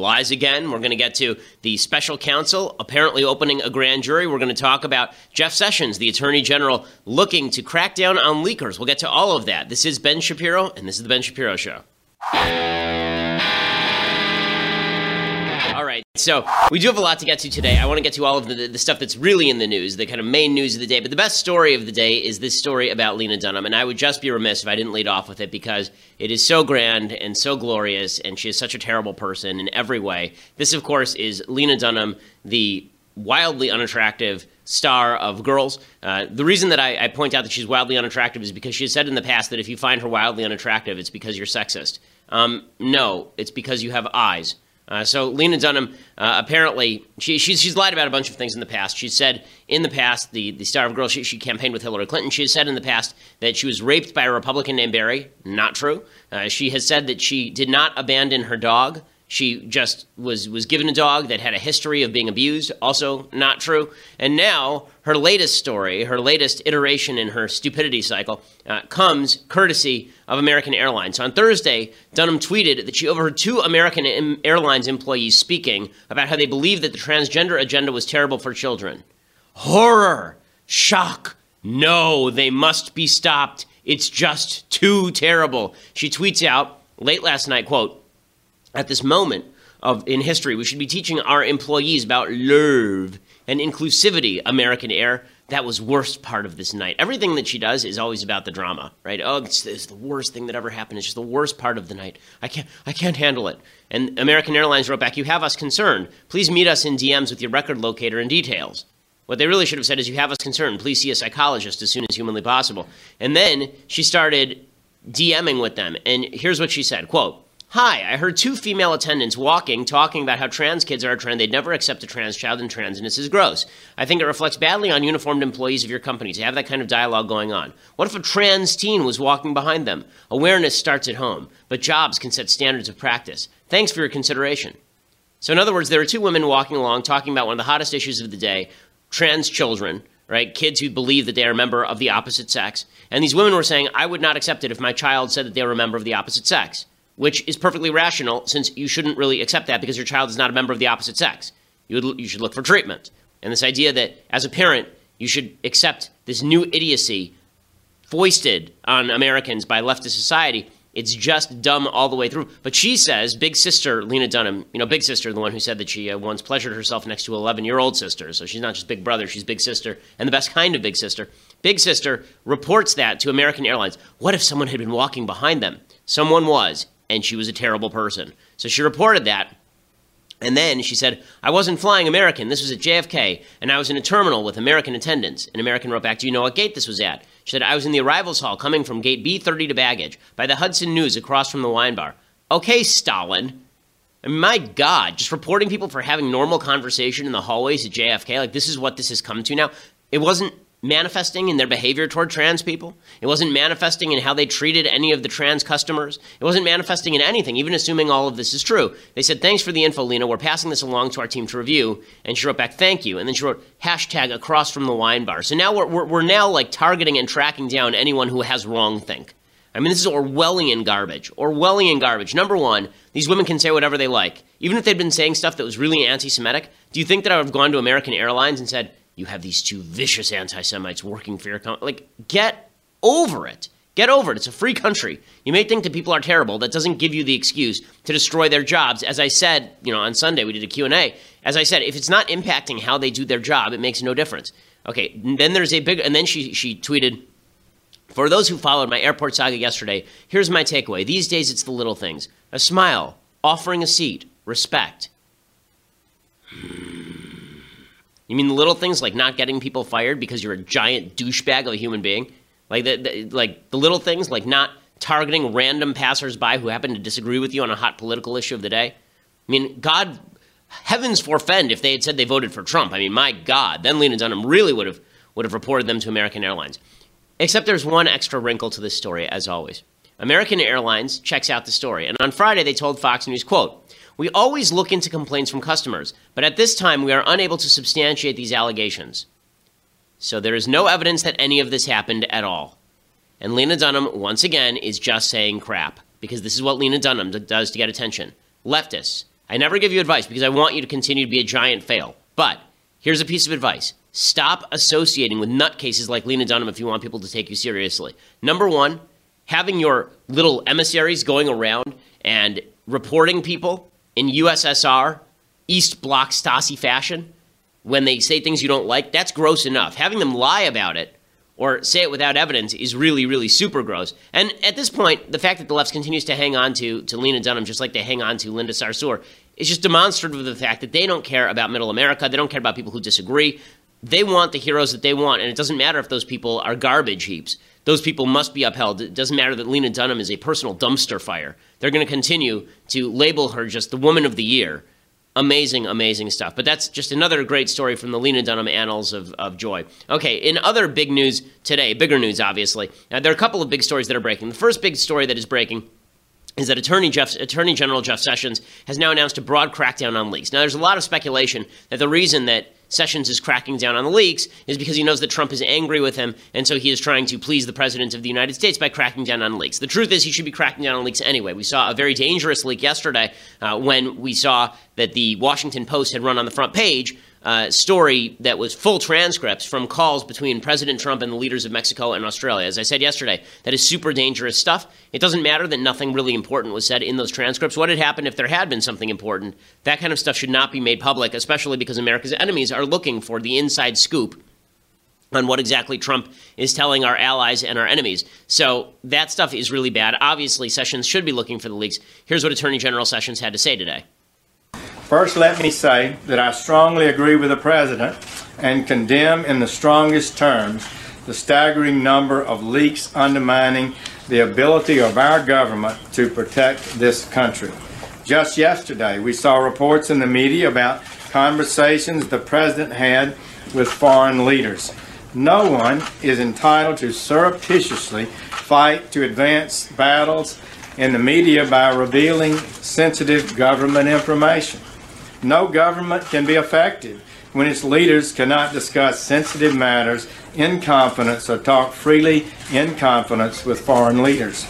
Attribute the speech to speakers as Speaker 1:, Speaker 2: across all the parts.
Speaker 1: lies again. We're going to get to the special counsel apparently opening a grand jury. We're going to talk about Jeff Sessions, the attorney general, looking to crack down on leakers. We'll get to all of that. This is Ben Shapiro, and this is the Ben Shapiro Show. All right, so we do have a lot to get to today. I want to get to all of the, the stuff that's really in the news, the kind of main news of the day. But the best story of the day is this story about Lena Dunham. And I would just be remiss if I didn't lead off with it because it is so grand and so glorious, and she is such a terrible person in every way. This, of course, is Lena Dunham, the wildly unattractive star of Girls. Uh, the reason that I, I, point out that she's wildly unattractive is because she has said in the past that if you find her wildly unattractive, it's because you're sexist. Um, no, it's because you have eyes. Uh, so Lena Dunham uh, apparently she, she's she's lied about a bunch of things in the past. She said in the past the the star of Girls she, she campaigned with Hillary Clinton. She has said in the past that she was raped by a Republican named Barry. Not true. Uh, she has said that she did not abandon her dog. She just was was given a dog that had a history of being abused. Also not true. And now her latest story, her latest iteration in her stupidity cycle, uh, comes courtesy of American Airlines. On Thursday, Dunham tweeted that she overheard two American Airlines employees speaking about how they believed that the transgender agenda was terrible for children. Horror, shock. No, they must be stopped. It's just too terrible. She tweets out late last night, quote, at this moment of in history, we should be teaching our employees about love and inclusivity. American Air. That was worst part of this night. Everything that she does is always about the drama, right? Oh, it's, it's the worst thing that ever happened. It's just the worst part of the night. I can't, I can't handle it. And American Airlines wrote back, "You have us concerned. Please meet us in DMs with your record locator and details." What they really should have said is, "You have us concerned. Please see a psychologist as soon as humanly possible." And then she started DMing with them, and here's what she said: "Quote." Hi, I heard two female attendants walking talking about how trans kids are a trend. They'd never accept a trans child and transness is gross. I think it reflects badly on uniformed employees of your company to have that kind of dialogue going on. What if a trans teen was walking behind them? Awareness starts at home, but jobs can set standards of practice. Thanks for your consideration. So, in other words, there are two women walking along talking about one of the hottest issues of the day trans children, right? Kids who believe that they are a member of the opposite sex. And these women were saying, I would not accept it if my child said that they were a member of the opposite sex which is perfectly rational since you shouldn't really accept that because your child is not a member of the opposite sex. You, would, you should look for treatment. And this idea that as a parent, you should accept this new idiocy foisted on Americans by leftist society, it's just dumb all the way through. But she says, big sister Lena Dunham, you know, big sister, the one who said that she uh, once pleasured herself next to 11 year old sister. So she's not just big brother, she's big sister, and the best kind of big sister. Big sister reports that to American Airlines. What if someone had been walking behind them? Someone was and she was a terrible person. So she reported that. And then she said, I wasn't flying American. This was at JFK, and I was in a terminal with American attendants. An American wrote back, Do you know what gate this was at? She said, I was in the arrivals hall coming from gate B30 to baggage by the Hudson News across from the wine bar. Okay, Stalin. I mean, my God, just reporting people for having normal conversation in the hallways at JFK, like this is what this has come to now. It wasn't manifesting in their behavior toward trans people. It wasn't manifesting in how they treated any of the trans customers. It wasn't manifesting in anything, even assuming all of this is true. They said, Thanks for the info, Lena. We're passing this along to our team to review. And she wrote back, Thank you. And then she wrote, hashtag across from the wine bar. So now we're, we're, we're now like targeting and tracking down anyone who has wrong think. I mean, this is Orwellian garbage. Orwellian garbage. Number one, these women can say whatever they like. Even if they'd been saying stuff that was really anti Semitic, do you think that I would have gone to American Airlines and said, you have these two vicious anti Semites working for your company. Like, get over it. Get over it. It's a free country. You may think that people are terrible. That doesn't give you the excuse to destroy their jobs. As I said, you know, on Sunday we did a Q&A. As I said, if it's not impacting how they do their job, it makes no difference. Okay, then there's a big and then she she tweeted for those who followed my airport saga yesterday, here's my takeaway. These days it's the little things. A smile, offering a seat, respect. You mean the little things like not getting people fired because you're a giant douchebag of a human being? Like the, the, like the little things like not targeting random passersby who happen to disagree with you on a hot political issue of the day? I mean, God, heavens forfend if they had said they voted for Trump. I mean, my God, then Lena Dunham really would have would have reported them to American Airlines. Except there's one extra wrinkle to this story, as always. American Airlines checks out the story, and on Friday they told Fox News, quote, we always look into complaints from customers, but at this time we are unable to substantiate these allegations. So there is no evidence that any of this happened at all. And Lena Dunham, once again, is just saying crap, because this is what Lena Dunham does to get attention. Leftists, I never give you advice because I want you to continue to be a giant fail. But here's a piece of advice stop associating with nutcases like Lena Dunham if you want people to take you seriously. Number one, having your little emissaries going around and reporting people in USSR, East Bloc Stasi fashion, when they say things you don't like, that's gross enough. Having them lie about it or say it without evidence is really, really super gross. And at this point, the fact that the left continues to hang on to, to Lena Dunham just like they hang on to Linda Sarsour is just demonstrative of the fact that they don't care about middle America. They don't care about people who disagree. They want the heroes that they want, and it doesn't matter if those people are garbage heaps. Those people must be upheld. It doesn't matter that Lena Dunham is a personal dumpster fire. They're going to continue to label her just the woman of the year. Amazing, amazing stuff. But that's just another great story from the Lena Dunham annals of, of joy. Okay, in other big news today, bigger news, obviously, uh, there are a couple of big stories that are breaking. The first big story that is breaking is that Attorney, Jeff, Attorney General Jeff Sessions has now announced a broad crackdown on leaks. Now, there's a lot of speculation that the reason that Sessions is cracking down on the leaks is because he knows that Trump is angry with him, and so he is trying to please the President of the United States by cracking down on leaks. The truth is, he should be cracking down on leaks anyway. We saw a very dangerous leak yesterday uh, when we saw that the Washington Post had run on the front page uh, story that was full transcripts from calls between President Trump and the leaders of Mexico and Australia. As I said yesterday, that is super dangerous stuff. It doesn't matter that nothing really important was said in those transcripts. What had happened if there had been something important? That kind of stuff should not be made public, especially because America's enemies are looking for the inside scoop on what exactly Trump is telling our allies and our enemies. So that stuff is really bad. Obviously, Sessions should be looking for the leaks. Here's what Attorney General Sessions had to say today.
Speaker 2: First, let me say that I strongly agree with the President and condemn in the strongest terms the staggering number of leaks undermining the ability of our government to protect this country. Just yesterday, we saw reports in the media about conversations the President had with foreign leaders. No one is entitled to surreptitiously fight to advance battles in the media by revealing sensitive government information. No government can be effective when its leaders cannot discuss sensitive matters in confidence or talk freely in confidence with foreign leaders.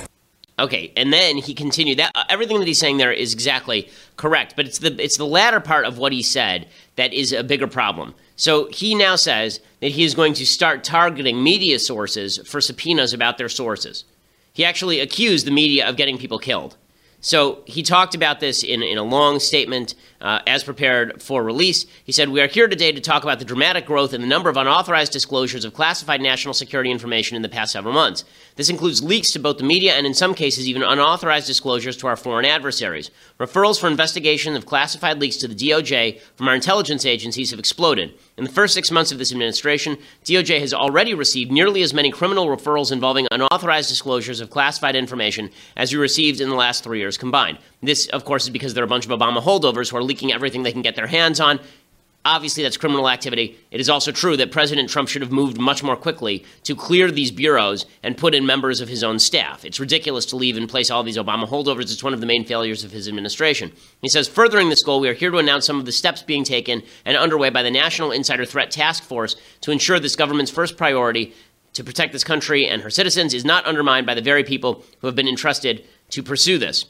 Speaker 1: Okay, and then he continued that uh, everything that he's saying there is exactly correct, but it's the it's the latter part of what he said that is a bigger problem. So he now says that he is going to start targeting media sources for subpoenas about their sources. He actually accused the media of getting people killed. So he talked about this in, in a long statement uh, as prepared for release. He said, We are here today to talk about the dramatic growth in the number of unauthorized disclosures of classified national security information in the past several months. This includes leaks to both the media and, in some cases, even unauthorized disclosures to our foreign adversaries. Referrals for investigation of classified leaks to the DOJ from our intelligence agencies have exploded. In the first six months of this administration, DOJ has already received nearly as many criminal referrals involving unauthorized disclosures of classified information as we received in the last three years combined. This, of course, is because there are a bunch of Obama holdovers who are leaking everything they can get their hands on. Obviously, that's criminal activity. It is also true that President Trump should have moved much more quickly to clear these bureaus and put in members of his own staff. It's ridiculous to leave in place all these Obama holdovers. It's one of the main failures of his administration. He says, furthering this goal, we are here to announce some of the steps being taken and underway by the National Insider Threat Task Force to ensure this government's first priority to protect this country and her citizens is not undermined by the very people who have been entrusted to pursue this.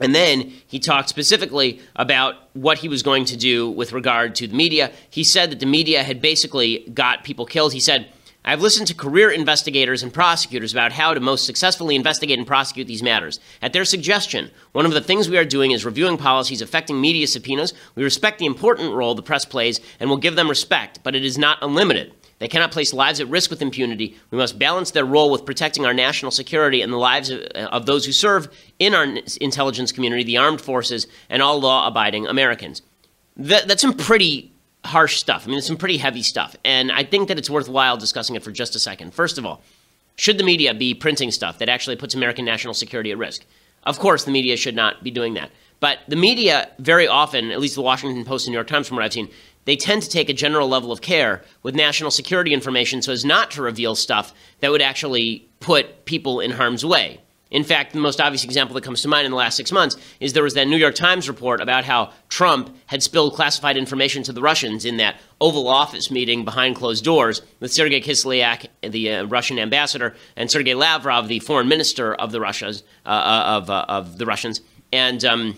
Speaker 1: And then he talked specifically about what he was going to do with regard to the media. He said that the media had basically got people killed. He said, I have listened to career investigators and prosecutors about how to most successfully investigate and prosecute these matters. At their suggestion, one of the things we are doing is reviewing policies affecting media subpoenas. We respect the important role the press plays and will give them respect, but it is not unlimited. They cannot place lives at risk with impunity. We must balance their role with protecting our national security and the lives of, uh, of those who serve in our intelligence community, the armed forces, and all law abiding Americans. That, that's some pretty harsh stuff. I mean, it's some pretty heavy stuff. And I think that it's worthwhile discussing it for just a second. First of all, should the media be printing stuff that actually puts American national security at risk? Of course, the media should not be doing that. But the media, very often, at least the Washington Post and New York Times, from what I've seen, they tend to take a general level of care with national security information so as not to reveal stuff that would actually put people in harm's way. In fact, the most obvious example that comes to mind in the last six months is there was that New York Times report about how Trump had spilled classified information to the Russians in that Oval Office meeting behind closed doors with Sergei Kislyak, the uh, Russian ambassador, and Sergei Lavrov, the foreign minister of the Russias, uh, uh of, uh, of the Russians. And um,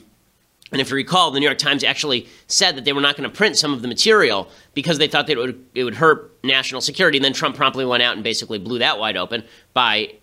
Speaker 1: and if you recall, the New York Times actually said that they were not going to print some of the material because they thought that it would, it would hurt national security. And then Trump promptly went out and basically blew that wide open by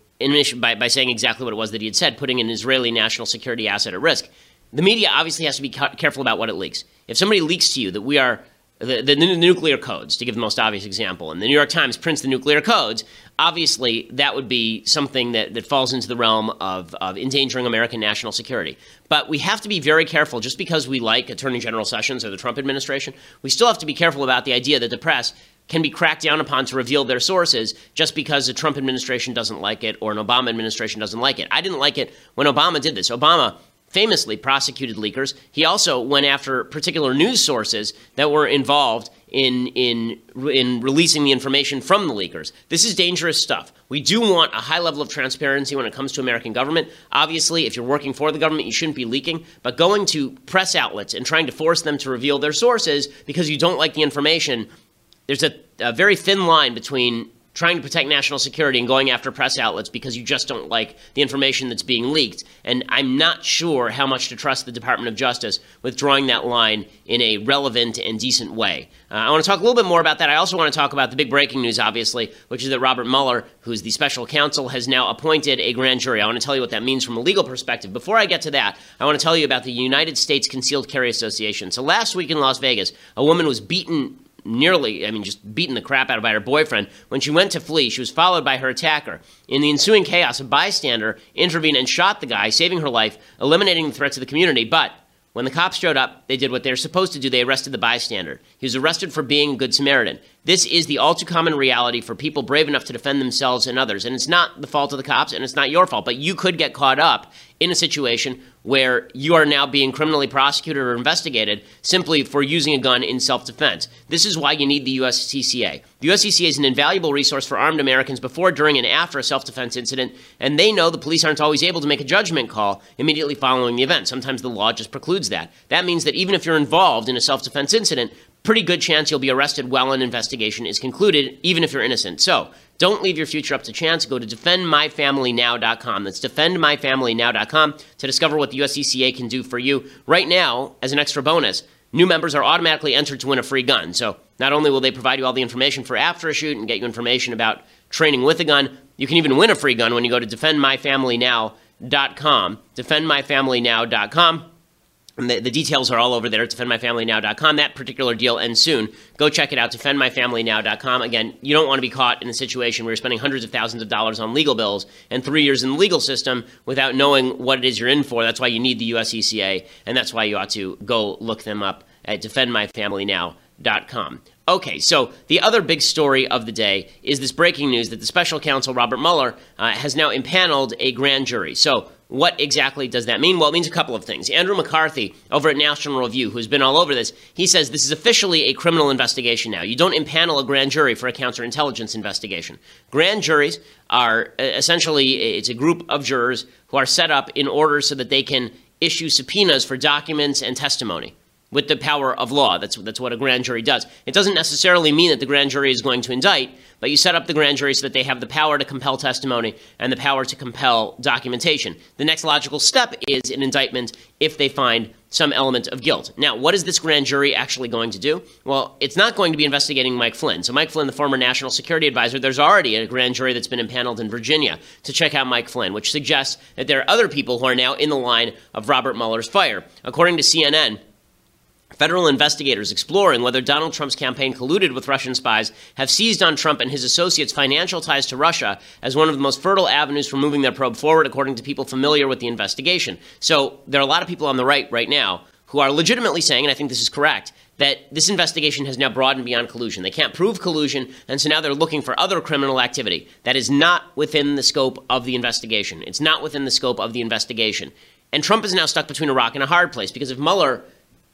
Speaker 1: by, by saying exactly what it was that he had said, putting an Israeli national security asset at risk. The media obviously has to be careful about what it leaks. If somebody leaks to you that we are the, the, the, nuclear codes, to give the most obvious example, and the New York Times prints the nuclear codes, obviously that would be something that, that falls into the realm of, of endangering American national security. But we have to be very careful, just because we like Attorney General Sessions or the Trump administration, we still have to be careful about the idea that the press can be cracked down upon to reveal their sources just because the Trump administration doesn't like it or an Obama administration doesn't like it. I didn't like it when Obama did this. Obama famously prosecuted leakers. He also went after particular news sources that were involved in, in, in releasing the information from the leakers. This is dangerous stuff. We do want a high level of transparency when it comes to American government. Obviously, if you're working for the government, you shouldn't be leaking. But going to press outlets and trying to force them to reveal their sources because you don't like the information there's a, a very thin line between trying to protect national security and going after press outlets because you just don't like the information that's being leaked. And I'm not sure how much to trust the Department of Justice with drawing that line in a relevant and decent way. Uh, I want to talk a little bit more about that. I also want to talk about the big breaking news, obviously, which is that Robert Mueller, who's the special counsel, has now appointed a grand jury. I want to tell you what that means from a legal perspective. Before I get to that, I want to tell you about the United States Concealed Carry Association. So last week in Las Vegas, a woman was beaten nearly, I mean, just beaten the crap out of by her boyfriend. When she went to flee, she was followed by her attacker. In the ensuing chaos, a bystander intervened and shot the guy, saving her life, eliminating the threat to the community. But when the cops showed up, they did what they're supposed to do. They arrested the bystander. He was arrested for being a good Samaritan. This is the all too common reality for people brave enough to defend themselves and others. And it's not the fault of the cops and it's not your fault, but you could get caught up in a situation where you are now being criminally prosecuted or investigated simply for using a gun in self defense. This is why you need the USCCA. The USCCA is an invaluable resource for armed Americans before, during, and after a self defense incident, and they know the police aren't always able to make a judgment call immediately following the event. Sometimes the law just precludes that. That means that even if you're involved in a self defense incident, pretty good chance you'll be arrested while an investigation is concluded, even if you're innocent. So, don't leave your future up to chance. Go to defendmyfamilynow.com. That's defendmyfamilynow.com to discover what the USCCA can do for you. Right now, as an extra bonus, new members are automatically entered to win a free gun. So not only will they provide you all the information for after a shoot and get you information about training with a gun, you can even win a free gun when you go to defendmyfamilynow.com. Defendmyfamilynow.com. The, the, details are all over there at defendmyfamilynow.com. That particular deal ends soon. Go check it out, defendmyfamilynow.com. Again, you don't want to be caught in a situation where you're spending hundreds of thousands of dollars on legal bills and three years in the legal system without knowing what it is you're in for. That's why you need the USCCA, and that's why you ought to go look them up at defendmyfamilynow.com. Okay, so the other big story of the day is this breaking news that the special counsel, Robert Mueller, uh, has now impaneled a grand jury. So, what exactly does that mean? Well, it means a couple of things. Andrew McCarthy over at National Review, who's been all over this, he says this is officially a criminal investigation now. You don't impanel a grand jury for a counterintelligence investigation. Grand juries are uh, essentially it's a group of jurors who are set up in order so that they can issue subpoenas for documents and testimony. With the power of law. That's, that's what a grand jury does. It doesn't necessarily mean that the grand jury is going to indict, but you set up the grand jury so that they have the power to compel testimony and the power to compel documentation. The next logical step is an indictment if they find some element of guilt. Now, what is this grand jury actually going to do? Well, it's not going to be investigating Mike Flynn. So, Mike Flynn, the former national security advisor, there's already a grand jury that's been impaneled in Virginia to check out Mike Flynn, which suggests that there are other people who are now in the line of Robert Mueller's fire. According to CNN, Federal investigators exploring whether Donald Trump's campaign colluded with Russian spies have seized on Trump and his associates' financial ties to Russia as one of the most fertile avenues for moving their probe forward, according to people familiar with the investigation. So there are a lot of people on the right right now who are legitimately saying, and I think this is correct, that this investigation has now broadened beyond collusion. They can't prove collusion, and so now they're looking for other criminal activity that is not within the scope of the investigation. It's not within the scope of the investigation. And Trump is now stuck between a rock and a hard place because if Mueller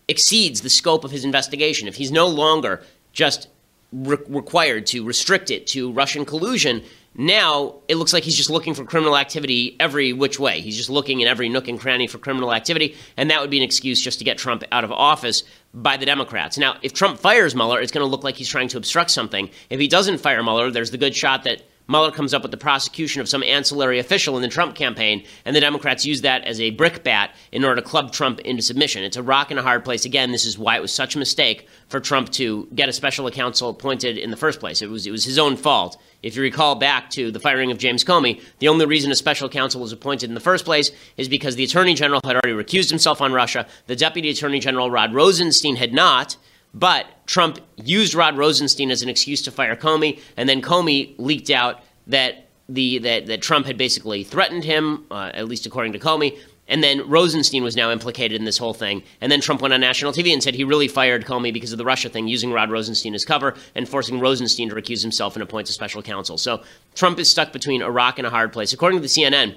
Speaker 1: exceeds the scope of his investigation, if he's no longer just re- required to restrict it to Russian collusion, now it looks like he's just looking for criminal activity every which way. He's just looking in every nook and cranny for criminal activity, and that would be an excuse just to get Trump out of office by the Democrats. Now, if Trump fires Mueller, it's going to look like he's trying to obstruct something. If he doesn't fire Mueller, there's the good shot that Mueller comes up with the prosecution of some ancillary official in the Trump campaign, and the Democrats use that as a brickbat in order to club Trump into submission. It's a rock and a hard place. Again, this is why it was such a mistake for Trump to get a special counsel appointed in the first place. It was it was his own fault. If you recall back to the firing of James Comey, the only reason a special counsel was appointed in the first place is because the attorney general had already recused himself on Russia. The deputy attorney general Rod Rosenstein had not. But Trump used Rod Rosenstein as an excuse to fire Comey, and then Comey leaked out that the that, that Trump had basically threatened him, uh, at least according to Comey. And then Rosenstein was now implicated in this whole thing. And then Trump went on national TV and said he really fired Comey because of the Russia thing, using Rod Rosenstein as cover and forcing Rosenstein to recuse himself and appoint a special counsel. So Trump is stuck between a rock and a hard place. According to the CNN,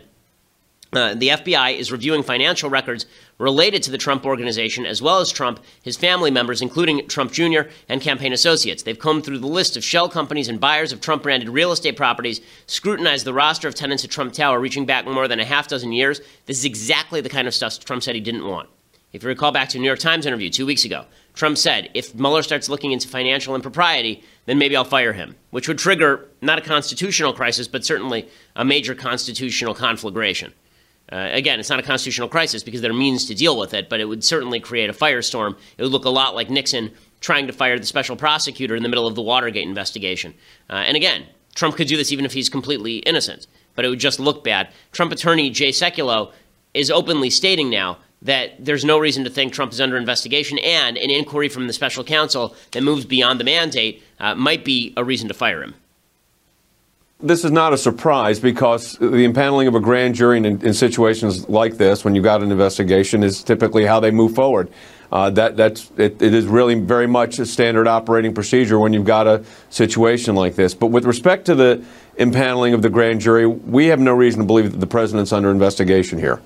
Speaker 1: uh, the FBI is reviewing financial records related to the Trump organization, as well as Trump, his family members, including Trump Jr. and campaign associates. They've combed through the list of shell companies and buyers of Trump branded real estate properties, scrutinized the roster of tenants at Trump Tower, reaching back more than a half dozen years. This is exactly the kind of stuff Trump said he didn't want. If you recall back to a New York Times interview two weeks ago, Trump said, if Mueller starts looking into financial impropriety, then maybe I'll fire him, which would trigger not a constitutional crisis, but certainly a major constitutional conflagration. Uh, again, it's not a constitutional crisis because there are means to deal with it, but it would certainly create a firestorm. It would look a lot like Nixon trying to fire the special prosecutor in the middle of the Watergate investigation. Uh, and again, Trump could do this even if he's completely innocent, but it would just look bad. Trump attorney Jay Sekulow is openly stating now that there's no reason to think Trump is under investigation, and an inquiry from the special counsel that moves beyond the mandate uh, might be a reason to fire him
Speaker 3: this is not a surprise because the impaneling of a grand jury in, in, situations like this, when you've got an investigation, is typically how they move forward. Uh, that that's it, it is really very much a standard operating procedure when you've got a situation like this. But with respect to the impaneling of the grand jury, we have no reason to believe that the president's under investigation here.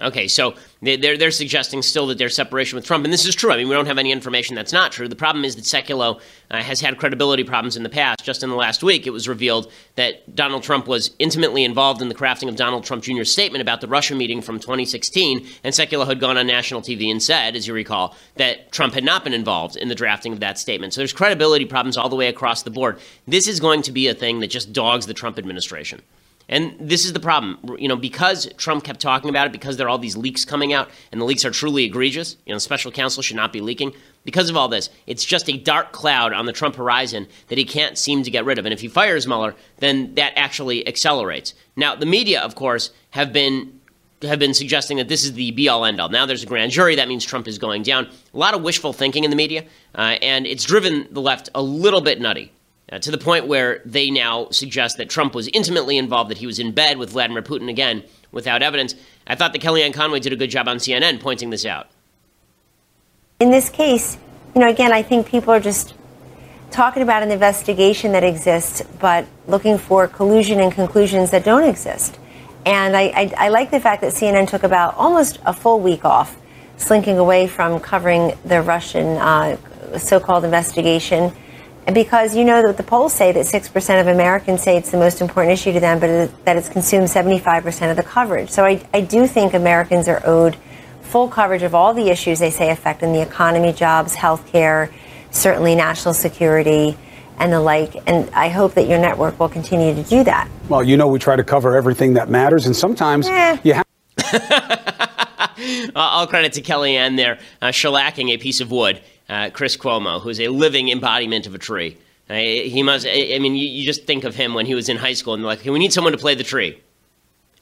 Speaker 1: Okay, so they're, they're suggesting still that there's separation with Trump, and this is true. I mean, we don't have any information that's not true. The problem is that Sekulow uh, has had credibility problems in the past. Just in the last week, it was revealed that Donald Trump was intimately involved in the crafting of Donald Trump Jr.'s statement about the Russia meeting from 2016, and Sekulow had gone on national TV and said, as you recall, that Trump had not been involved in the drafting of that statement. So there's credibility problems all the way across the board. This is going to be a thing that just dogs the Trump administration. And this is the problem, you know, because Trump kept talking about it, because there are all these leaks coming out, and the leaks are truly egregious. You know, special counsel should not be leaking. Because of all this, it's just a dark cloud on the Trump horizon that he can't seem to get rid of. And if he fires Mueller, then that actually accelerates. Now, the media, of course, have been have been suggesting that this is the be all end all. Now there's a grand jury. That means Trump is going down. A lot of wishful thinking in the media, uh, and it's driven the left a little bit nutty. Uh, to the point where they now suggest that Trump was intimately involved, that he was in bed with Vladimir Putin again without evidence. I thought that Kellyanne Conway did a good job on CNN pointing this out.
Speaker 4: In this case, you know, again, I think people are just talking about an investigation that exists, but looking for collusion and conclusions that don't exist. And I, I, I like the fact that CNN took about almost a full week off, slinking away from covering the Russian uh, so called investigation because you know that the polls say that 6% of Americans say it's the most important issue to them, but that it's consumed 75% of the coverage. So I, I do think Americans are owed full coverage of all the issues they say affecting the economy, jobs, health care, certainly national security and the like. And I hope that your network will continue to do that.
Speaker 5: Well, you know, we try to cover everything that matters, and sometimes eh. you have.
Speaker 1: All credit to Kellyanne there, uh, shellacking a piece of wood. Uh, Chris Cuomo, who is a living embodiment of a tree. Uh, he must. I mean, you, you, just think of him when he was in high school, and they're like, okay, "We need someone to play the tree."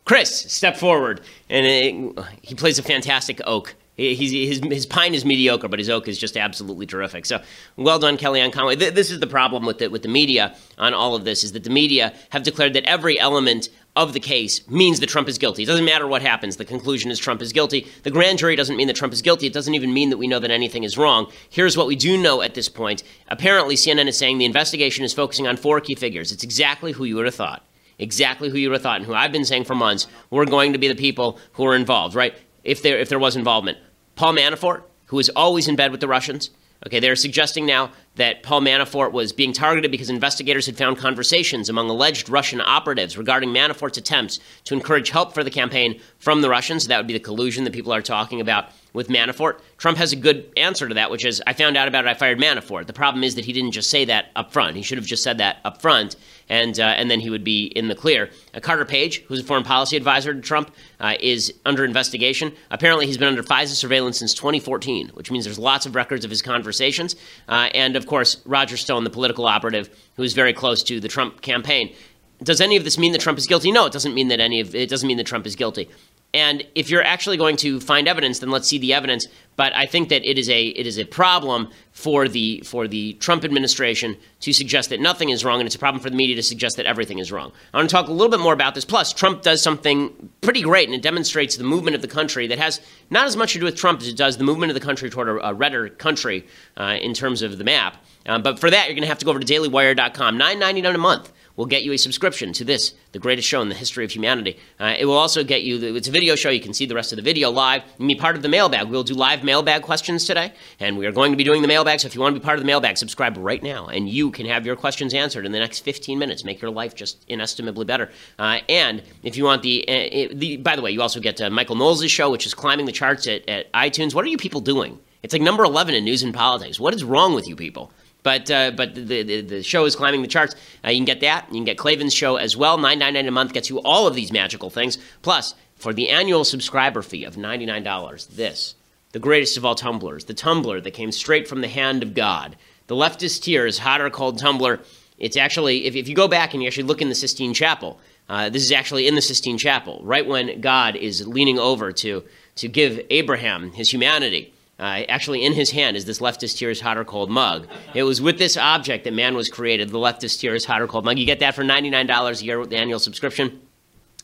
Speaker 1: Chris, step forward, and it, he plays a fantastic oak. His, his pine is mediocre, but his oak is just absolutely terrific. So, well done, Kellyanne Conway. This is the problem with the, with the media on all of this: is that the media have declared that every element of the case means that Trump is guilty. It doesn't matter what happens. The conclusion is Trump is guilty. The grand jury doesn't mean that Trump is guilty. It doesn't even mean that we know that anything is wrong. Here's what we do know at this point. Apparently, CNN is saying the investigation is focusing on four key figures. It's exactly who you would have thought. Exactly who you would have thought, and who I've been saying for months were going to be the people who are involved, right? If there if there was involvement. Paul Manafort, who is always in bed with the Russians. Okay, they're suggesting now that Paul Manafort was being targeted because investigators had found conversations among alleged Russian operatives regarding Manafort's attempts to encourage help for the campaign from the Russians. That would be the collusion that people are talking about with Manafort. Trump has a good answer to that, which is I found out about it, I fired Manafort. The problem is that he didn't just say that up front. He should have just said that up front, and, uh, and then he would be in the clear. Uh, Carter Page, who's a foreign policy advisor to Trump, uh, is under investigation. Apparently, he's been under FISA surveillance since 2014, which means there's lots of records of his conversations. Uh, and of course, Roger Stone, the political operative, who is very close to the Trump campaign. Does any of this mean that Trump is guilty? No, it doesn't mean that any of it doesn't mean that Trump is guilty. And if you're actually going to find evidence, then let's see the evidence. But I think that it is a it is a problem for the for the Trump administration to suggest that nothing is wrong, and it's a problem for the media to suggest that everything is wrong. I want to talk a little bit more about this. Plus, Trump does something pretty great, and it demonstrates the movement of the country that has not as much to do with Trump as it does the movement of the country toward a, a redder country uh, in terms of the map. Um, but for that, you're going to have to go over to dailywire.com, nine ninety nine a month will get you a subscription to this, the greatest show in the history of humanity. Uh, it will also get you, it's a video show. You can see the rest of the video live. Can be part of the mailbag. We'll do live mailbag questions today, and we are going to be doing the mailbag. So if you want to be part of the mailbag, subscribe right now, and you can have your questions answered in the next 15 minutes. Make your life just inestimably better. Uh, and if you want the, uh, the, by the way, you also get uh, Michael Knowles' show, which is climbing the charts at, at iTunes. What are you people doing? It's like number 11 in news and politics. What is wrong with you people? But uh, but the, the, the show is climbing the charts. Uh, you can get that. You can get Klavan's show as well. Nine ninety nine a month gets you all of these magical things. Plus, for the annual subscriber fee of ninety nine dollars, this the greatest of all tumblers, the tumbler that came straight from the hand of God, the leftist tears, hot or cold tumbler. It's actually if, if you go back and you actually look in the Sistine Chapel, uh, this is actually in the Sistine Chapel, right when God is leaning over to to give Abraham his humanity. Uh, actually, in his hand is this leftist tears hot or cold mug. It was with this object that man was created, the leftist tears hot or cold mug. You get that for $99 a year with the annual subscription.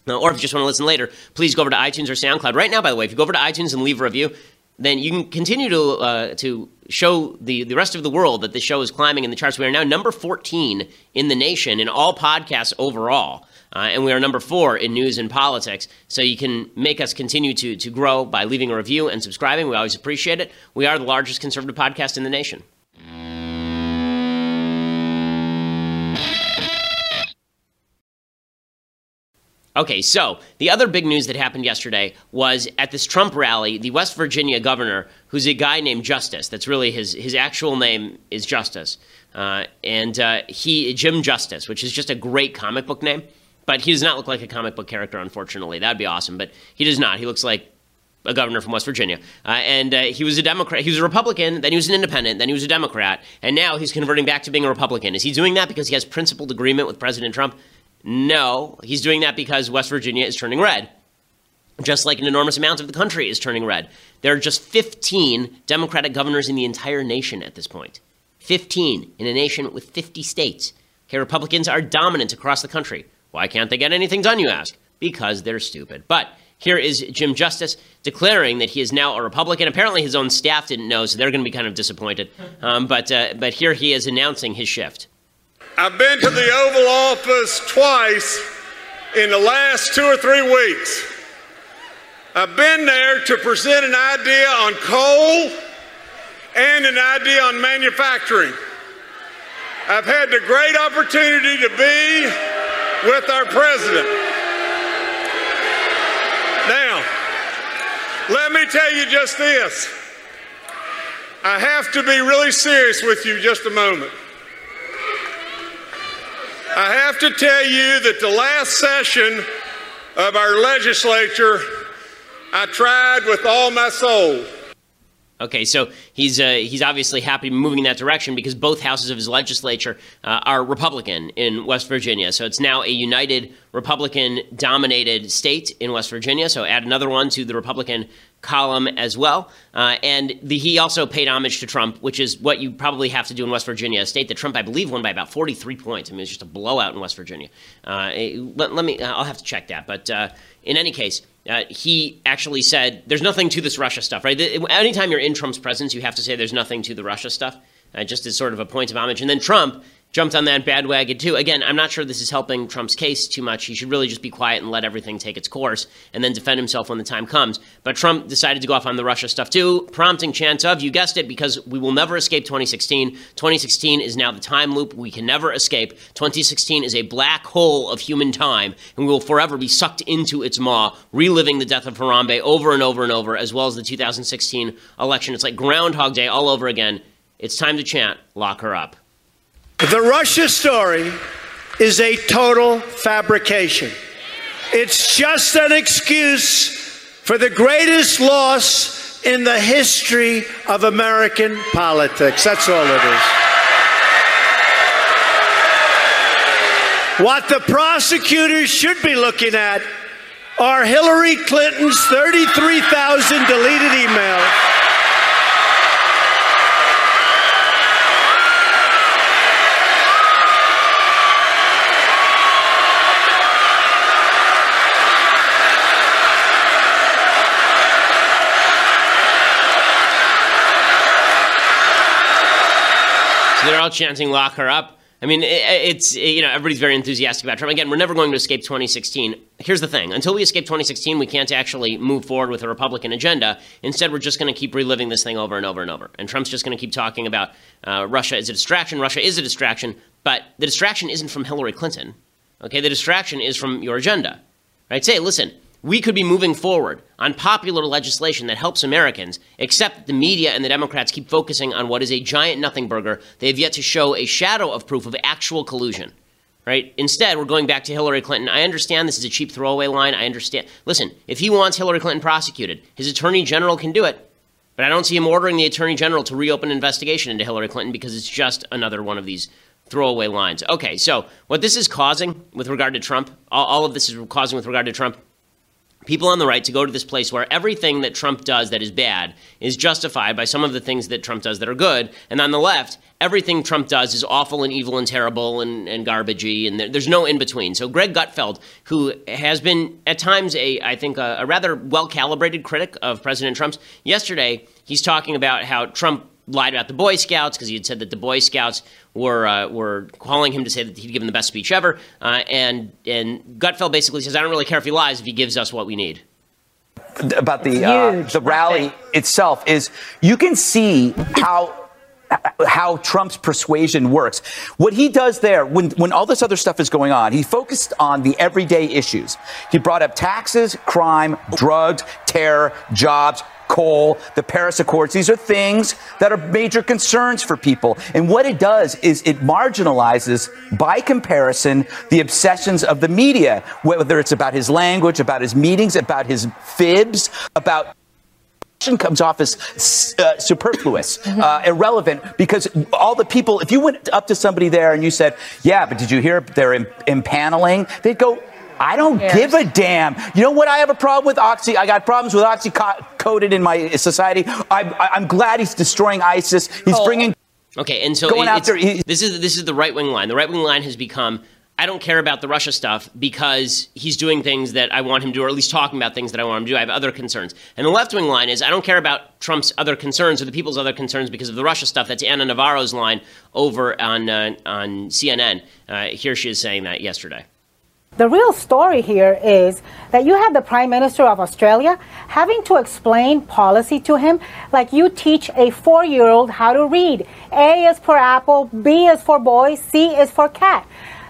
Speaker 1: Uh, or if you just want to listen later, please go over to iTunes or SoundCloud. Right now, by the way, if you go over to iTunes and leave a review, then you can continue to uh, to show the, the rest of the world that the show is climbing in the charts. We are now number 14 in the nation in all podcasts overall. Uh, and we are number four in news and politics. So you can make us continue to, to grow by leaving a review and subscribing. We always appreciate it. We are the largest conservative podcast in the nation. Okay, so the other big news that happened yesterday was at this Trump rally, the West Virginia governor, who's a guy named Justice, that's really his, his actual name is Justice, uh, and uh, he, Jim Justice, which is just a great comic book name. But he does not look like a comic book character, unfortunately. That'd be awesome, but he does not. He looks like a governor from West Virginia. Uh, and uh, he was a Democrat. He was a Republican, then he was an independent, then he was a Democrat, and now he's converting back to being a Republican. Is he doing that because he has principled agreement with President Trump? No. He's doing that because West Virginia is turning red. Just like an enormous amount of the country is turning red. There are just 15 Democratic governors in the entire nation at this point. 15 in a nation with 50 states. Okay, Republicans are dominant across the country. Why can't they get anything done, you ask? Because they're stupid. But here is Jim Justice declaring that he is now a Republican. Apparently, his own staff didn't know, so they're going to be kind of disappointed. Um, but, uh, but here he is announcing his shift.
Speaker 6: I've been to the Oval Office twice in the last two or three weeks. I've been there to present an idea on coal and an idea on manufacturing. I've had the great opportunity to be with our president. Now, Let me tell you just this. I have to be really serious with you just a moment. I have to tell you that the last session of our legislature, I tried with all my soul
Speaker 1: Okay, so he's uh, he's obviously happy moving in that direction because both houses of his legislature uh, are Republican in West Virginia. So it's now a united Republican-dominated state in West Virginia. So add another one to the Republican column as well. Uh, and the, he also paid homage to Trump, which is what you probably have to do in West Virginia, a state that Trump, I believe, won by about 43 points. I mean, it's just a blowout in West Virginia. Uh, let, let, me, I'll have to check that. But uh, in any case, uh, he actually said there's nothing to this Russia stuff, right? Anytime you're in Trump's presence, you have to say there's nothing to the Russia stuff, uh, just as sort of a point of homage. And then Trump jumped on that bandwagon too. Again, I'm not sure this is helping Trump's case too much. He should really just be quiet and let everything take its course and then defend himself when the time comes. But Trump decided to go off on the Russia stuff too, prompting chants of, you guessed it, because we will never escape 2016. 2016 is now the time loop we can never escape. 2016 is a black hole of human time, and we will forever be sucked into its maw, reliving the death of Harambe over and over and over, as well as the 2016 election. It's like Groundhog Day all over again. It's time to chant, lock her up.
Speaker 7: The Russia story is a total fabrication. It's just an excuse for the greatest loss in the history of American politics. That's all it is. What the prosecutors should be looking at are Hillary Clinton's 33,000 deleted emails
Speaker 1: they're chanting "lock her up." I mean, it's you know everybody's very enthusiastic about Trump. Again, we're never going to escape 2016. Here's the thing: until we escape 2016, we can't actually move forward with a Republican agenda. Instead, we're just going to keep reliving this thing over and over and over. And Trump's just going to keep talking about uh, Russia is a distraction. Russia is a distraction, but the distraction isn't from Hillary Clinton. Okay, the distraction is from your agenda. Right? Say, listen, we could be moving forward on popular legislation that helps Americans, except the media and the Democrats keep focusing on what is a giant nothing burger. They have yet to show a shadow of proof of actual collusion. Right? Instead, we're going back to Hillary Clinton. I understand this is a cheap throwaway line. I understand. Listen, if he wants Hillary Clinton prosecuted, his attorney general can do it. But I don't see him ordering the attorney general to reopen an investigation into Hillary Clinton because it's just another one of these throwaway lines. Okay, so what this is causing with regard to Trump, all, all of this is causing with regard to Trump people on the right to go to this place where everything that Trump does that is bad is justified by some of the things that Trump does that are good. And on the left, everything Trump does is awful and evil and terrible and, and garbagey, and there, there's no in between. So Greg Gutfeld, who has been at times a, I think, a, a rather well calibrated critic of President Trump's, yesterday he's talking about how Trump lied about the Boy Scouts because he had said that the Boy Scouts were uh, were calling him to say that he'd given the best speech ever. Uh, and and Gutfeld basically says, I don't really care if he lies if he gives us what we need.
Speaker 8: About the uh, the rally itself is you can see how how Trump's persuasion works. What he does there, when, when all this other stuff is going on, he focused on the everyday issues. He brought up taxes, crime, drugs, terror, jobs, coal, the Paris Accords. These are things that are major concerns for people. And what it does is it marginalizes, by comparison, the obsessions of the media, whether it's about his language, about his meetings, about his fibs, about comes off as uh, superfluous, mm-hmm. uh, irrelevant, because all the people, if you went up to somebody there and you said, yeah, but did you hear they're impaneling? They'd go, I don't give a damn. You know what? I have a problem with oxy. I got problems with oxy coated in my society. I, am glad he's destroying ISIS. He's oh. bringing.
Speaker 1: Okay, and so going after, this is this is the right wing line. The right wing line has become. I don't care about the Russia stuff because he's doing things that I want him to do, or at least talking about things that I want him to do. I have other concerns. And the left wing line is I don't care about Trump's other concerns or the people's other concerns because of the Russia stuff. That's Ana Navarro's line over on uh, on CNN. Uh, here she is saying that yesterday.
Speaker 9: The real story here is that you have the Prime Minister of Australia having to explain policy to him like you teach a four year old how to read. A is for apple, B is for boy, C is for cat.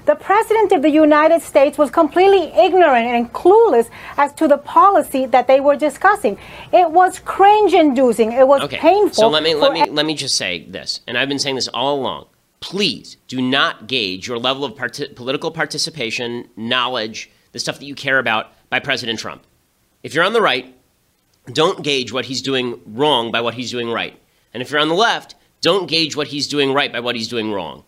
Speaker 9: the president of the United States was completely ignorant and clueless as to the policy that they were discussing. It was cringe-inducing. It was
Speaker 1: okay.
Speaker 9: painful.
Speaker 1: So let me let me let me just say this, and I've been saying this all along. Please do not gauge your level of part- political participation, knowledge, the stuff that you care about by President Trump. If you're on the right, don't gauge what he's doing wrong by what he's doing right. And if you're on the left, don't gauge what he's doing right by what he's doing wrong.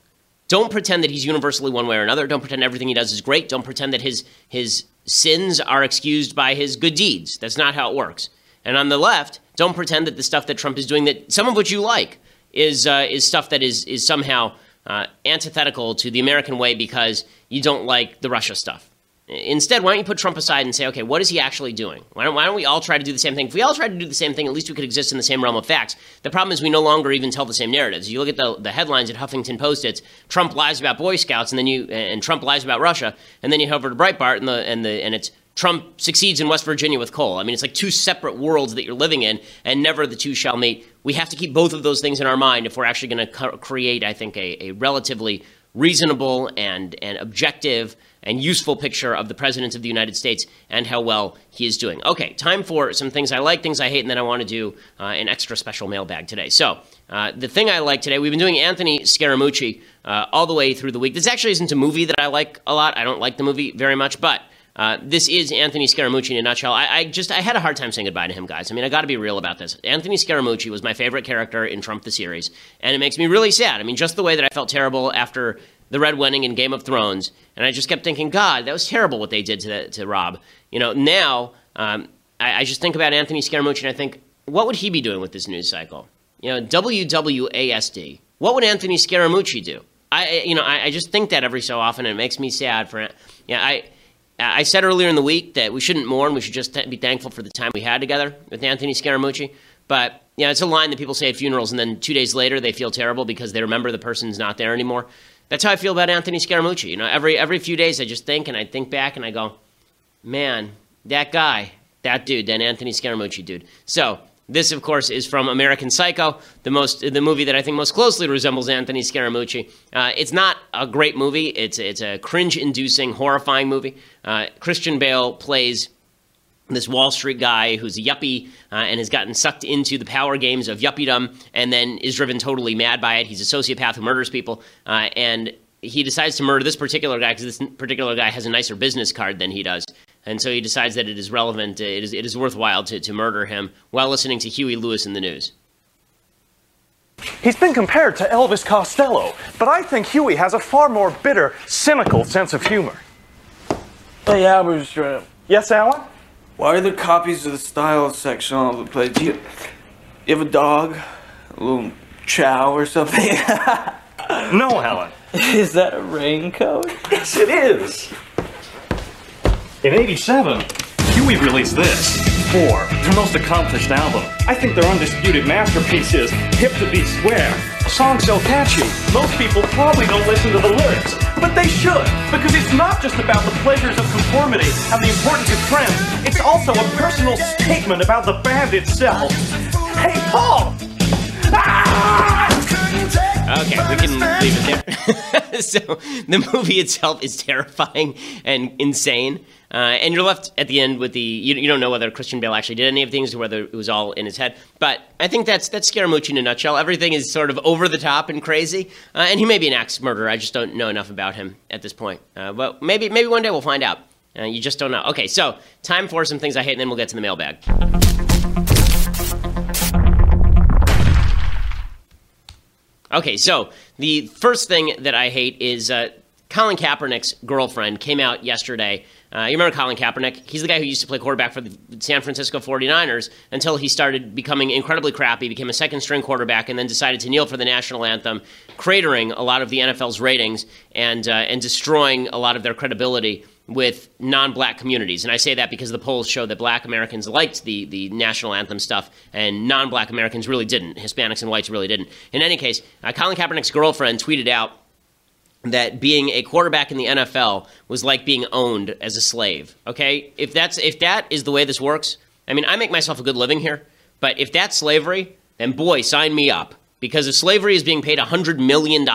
Speaker 1: Don't pretend that he's universally one way or another. Don't pretend everything he does is great. Don't pretend that his his sins are excused by his good deeds. That's not how it works. And on the left, don't pretend that the stuff that Trump is doing, that some of which you like, is uh, is stuff that is is somehow uh, antithetical to the American way because you don't like the Russia stuff. Instead, why don't you put Trump aside and say, okay, what is he actually doing? Why don't, why don't we all try to do the same thing? If we all tried to do the same thing, at least we could exist in the same realm of facts. The problem is we no longer even tell the same narratives. You look at the, the headlines at Huffington Post, it's Trump lies about Boy Scouts, and then you and Trump lies about Russia, and then you head over to Breitbart, and the and the and it's Trump succeeds in West Virginia with coal. I mean, it's like two separate worlds that you're living in, and never the two shall meet. We have to keep both of those things in our mind if we're actually going to co- create, I think, a, a relatively reasonable and, and objective and useful picture of the President of the United States and how well he is doing. Okay, time for some things I like, things I hate, and then I want to do uh, an extra special mailbag today. So, uh, the thing I like today, we've been doing Anthony Scaramucci uh, all the way through the week. This actually isn't a movie that I like a lot. I don't like the movie very much, but uh, this is Anthony Scaramucci in a nutshell. I, I, just I had a hard time saying goodbye to him, guys. I mean, I got to be real about this. Anthony Scaramucci was my favorite character in Trump the series, and it makes me really sad. I mean, just the way that I felt terrible after the Red Wedding in Game of Thrones, and I just kept thinking, God, that was terrible what they did to to Robb. You know, now um, I, I, just think about Anthony Scaramucci, and I think, what would he be doing with this news cycle? You know, WWASD. What would Anthony Scaramucci do? I, you know, I, I just think that every so often, and it makes me sad for. Yeah, I. I said earlier in the week that we shouldn't mourn. We should just be thankful for the time we had together with Anthony Scaramucci. But yeah, it's a line that people say at funerals, and then two days later they feel terrible because they remember the person's not there anymore. That's how I feel about Anthony Scaramucci. You know, every every few days I just think and I think back and I go, man, that guy, that dude, that Anthony Scaramucci dude. So this, of course, is from American Psycho, the most the movie that I think most closely resembles Anthony Scaramucci. Uh, it's not a great movie. It's it's a cringe-inducing, horrifying movie. Uh, Christian Bale plays this Wall Street guy who's a yuppie uh, and has gotten sucked into the power games of yuppiedom and then is driven totally mad by it. He's a sociopath who murders people, uh, and he decides to murder this particular guy because this particular guy has a nicer business card than he does. And so he decides that it is relevant, uh, it is, it is worthwhile to, to murder him while listening to Huey Lewis and the News.
Speaker 10: He's been compared to Elvis Costello, but I think Huey has a far more bitter, cynical sense of humor.
Speaker 11: Hey, Halberstram.
Speaker 10: Yes, Alan?
Speaker 11: Why are there copies of the style section all over the place? Do you, you have a dog? A little chow or something?
Speaker 10: no, Alan.
Speaker 11: Is that a raincoat?
Speaker 10: Yes, it is. In 87, Huey released this. Fore, their most accomplished album. I think their undisputed masterpiece is Hip to Be Square. A song so catchy, most people probably don't listen to the lyrics. But they should, because it's not just about the pleasures of conformity and the importance of trends. It's also a personal statement about the band itself. Hey, Paul! Ah!
Speaker 1: Okay, we can leave it there. so the movie itself is terrifying and insane. Uh, and you're left at the end with the you, you, don't know whether Christian Bale actually did any of things or whether it was all in his head. But I think that's that's Scaramucci in a nutshell. Everything is sort of over the top and crazy, uh, and he may be an axe murderer. I just don't know enough about him at this point. Uh, but maybe maybe one day we'll find out. Uh, you just don't know. Okay, so time for some things I hate, and then we'll get to the mailbag. Okay, so the first thing that I hate is uh, Colin Kaepernick's girlfriend came out yesterday. Uh, you remember Colin Kaepernick? He's the guy who used to play quarterback for the San Francisco 49ers until he started becoming incredibly crappy, became a second string quarterback, and then decided to kneel for the national anthem, cratering a lot of the NFL's ratings and, uh, and destroying a lot of their credibility with non-black communities. And I say that because the polls show that black Americans liked the, the national anthem stuff and non-black Americans really didn't. Hispanics and whites really didn't. In any case, uh, Colin Kaepernick's girlfriend tweeted out that being a quarterback in the NFL was like being owned as a slave. Okay? If that's if that is the way this works, I mean, I make myself a good living here, but if that's slavery, then boy, sign me up. Because if slavery is being paid $100 million,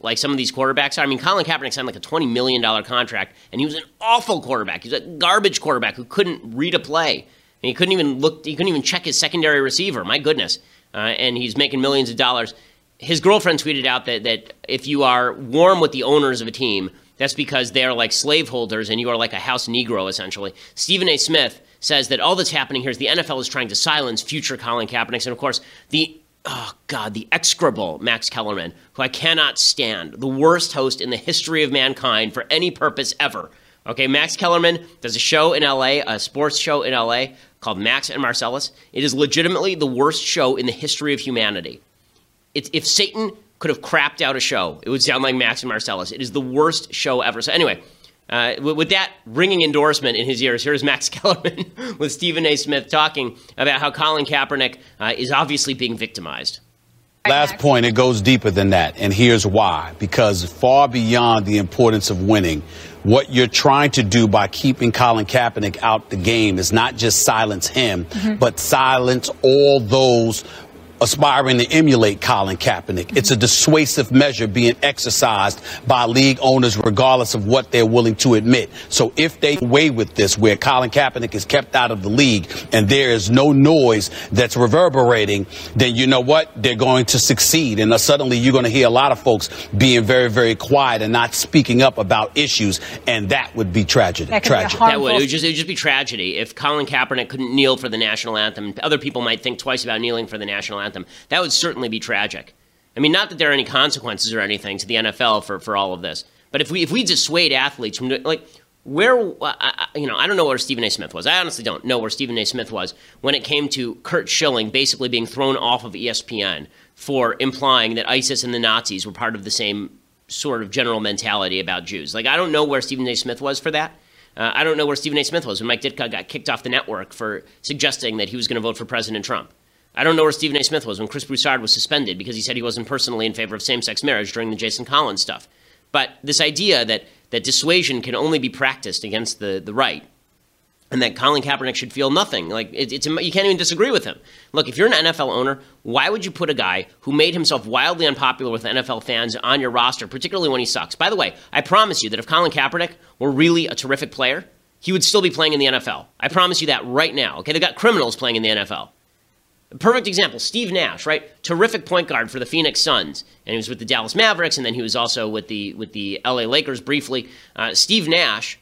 Speaker 1: like some of these quarterbacks are, I mean, Colin Kaepernick signed like a $20 million contract, and he was an awful quarterback. He was a garbage quarterback who couldn't read a play. And he couldn't even look, he couldn't even check his secondary receiver. My goodness. Uh, and he's making millions of dollars. His girlfriend tweeted out that, that if you are warm with the owners of a team, that's because they're like slaveholders and you are like a house Negro, essentially. Stephen A. Smith says that all that's happening here is the NFL is trying to silence future Colin Kaepernick. And of course, the oh god, the execrable Max Kellerman, who I cannot stand, the worst host in the history of mankind for any purpose ever. Okay, Max Kellerman does a show in LA, a sports show in LA called Max and Marcellus. It is legitimately the worst show in the history of humanity. If Satan could have crapped out a show, it would sound like Max and Marcellus. It is the worst show ever. So anyway, uh, with that ringing endorsement in his ears, here's Max Kellerman with Stephen A. Smith talking about how Colin Kaepernick uh, is obviously being victimized.
Speaker 12: Last point, it goes deeper than that, and here's why. Because far beyond the importance of winning, what you're trying to do by keeping Colin Kaepernick out the game is not just silence him, mm-hmm. but silence all those aspiring to emulate Colin Kaepernick. It's a dissuasive measure being exercised by league owners regardless of what they're willing to admit. So if they away with this where Colin Kaepernick is kept out of the league and there is no noise that's reverberating, then you know what? They're going to succeed. And uh, suddenly you're going to hear a lot of folks being very, very quiet and not speaking up about issues. And that would be tragedy.
Speaker 1: That,
Speaker 12: tragedy.
Speaker 1: that would. It would, just, it would just be tragedy if Colin Kaepernick couldn't kneel for the national anthem. Other people might think twice about kneeling for the national anthem anthem. That would certainly be tragic. I mean, not that there are any consequences or anything to the NFL for, for all of this, but if we if we dissuade athletes from like where you know I don't know where Stephen A. Smith was. I honestly don't know where Stephen A. Smith was when it came to Curt Schilling basically being thrown off of ESPN for implying that ISIS and the Nazis were part of the same sort of general mentality about Jews. Like I don't know where Stephen A. Smith was for that. Uh, I don't know where Stephen A. Smith was when Mike Ditka got kicked off the network for suggesting that he was going to vote for President Trump. I don't know where Stephen A. Smith was when Chris Broussard was suspended because he said he wasn't personally in favor of same sex marriage during the Jason Collins stuff. But this idea that, that dissuasion can only be practiced against the, the right and that Colin Kaepernick should feel nothing. Like it, it's you can't even disagree with him. Look, if you're an NFL owner, why would you put a guy who made himself wildly unpopular with NFL fans on your roster, particularly when he sucks? By the way, I promise you that if Colin Kaepernick were really a terrific player, he would still be playing in the NFL. I promise you that right now. Okay, they've got criminals playing in the NFL. Perfect example, Steve Nash, right? Terrific point guard for the Phoenix Suns, and he was with the Dallas Mavericks, and then he was also with the with the LA Lakers briefly. Uh, Steve Nash,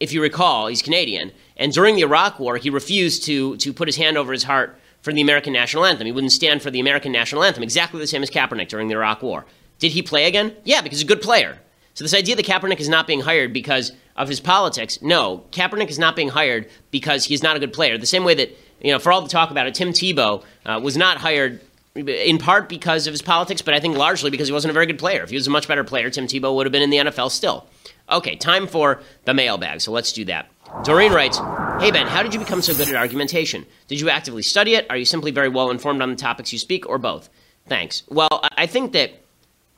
Speaker 1: if you recall, he's Canadian, and during the Iraq War, he refused to to put his hand over his heart for the American national anthem. He wouldn't stand for the American national anthem, exactly the same as Kaepernick during the Iraq War. Did he play again? Yeah, because he's a good player. So this idea that Kaepernick is not being hired because of his politics, no, Kaepernick is not being hired because he's not a good player. The same way that you know, for all the talk about it, Tim Tebow uh, was not hired in part because of his politics, but I think largely because he wasn't a very good player. If he was a much better player, Tim Tebow would have been in the NFL still. Okay, time for the mailbag, so let's do that. Doreen writes, Hey Ben, how did you become so good at argumentation? Did you actively study it? Are you simply very well informed on the topics you speak, or both? Thanks. Well, I think that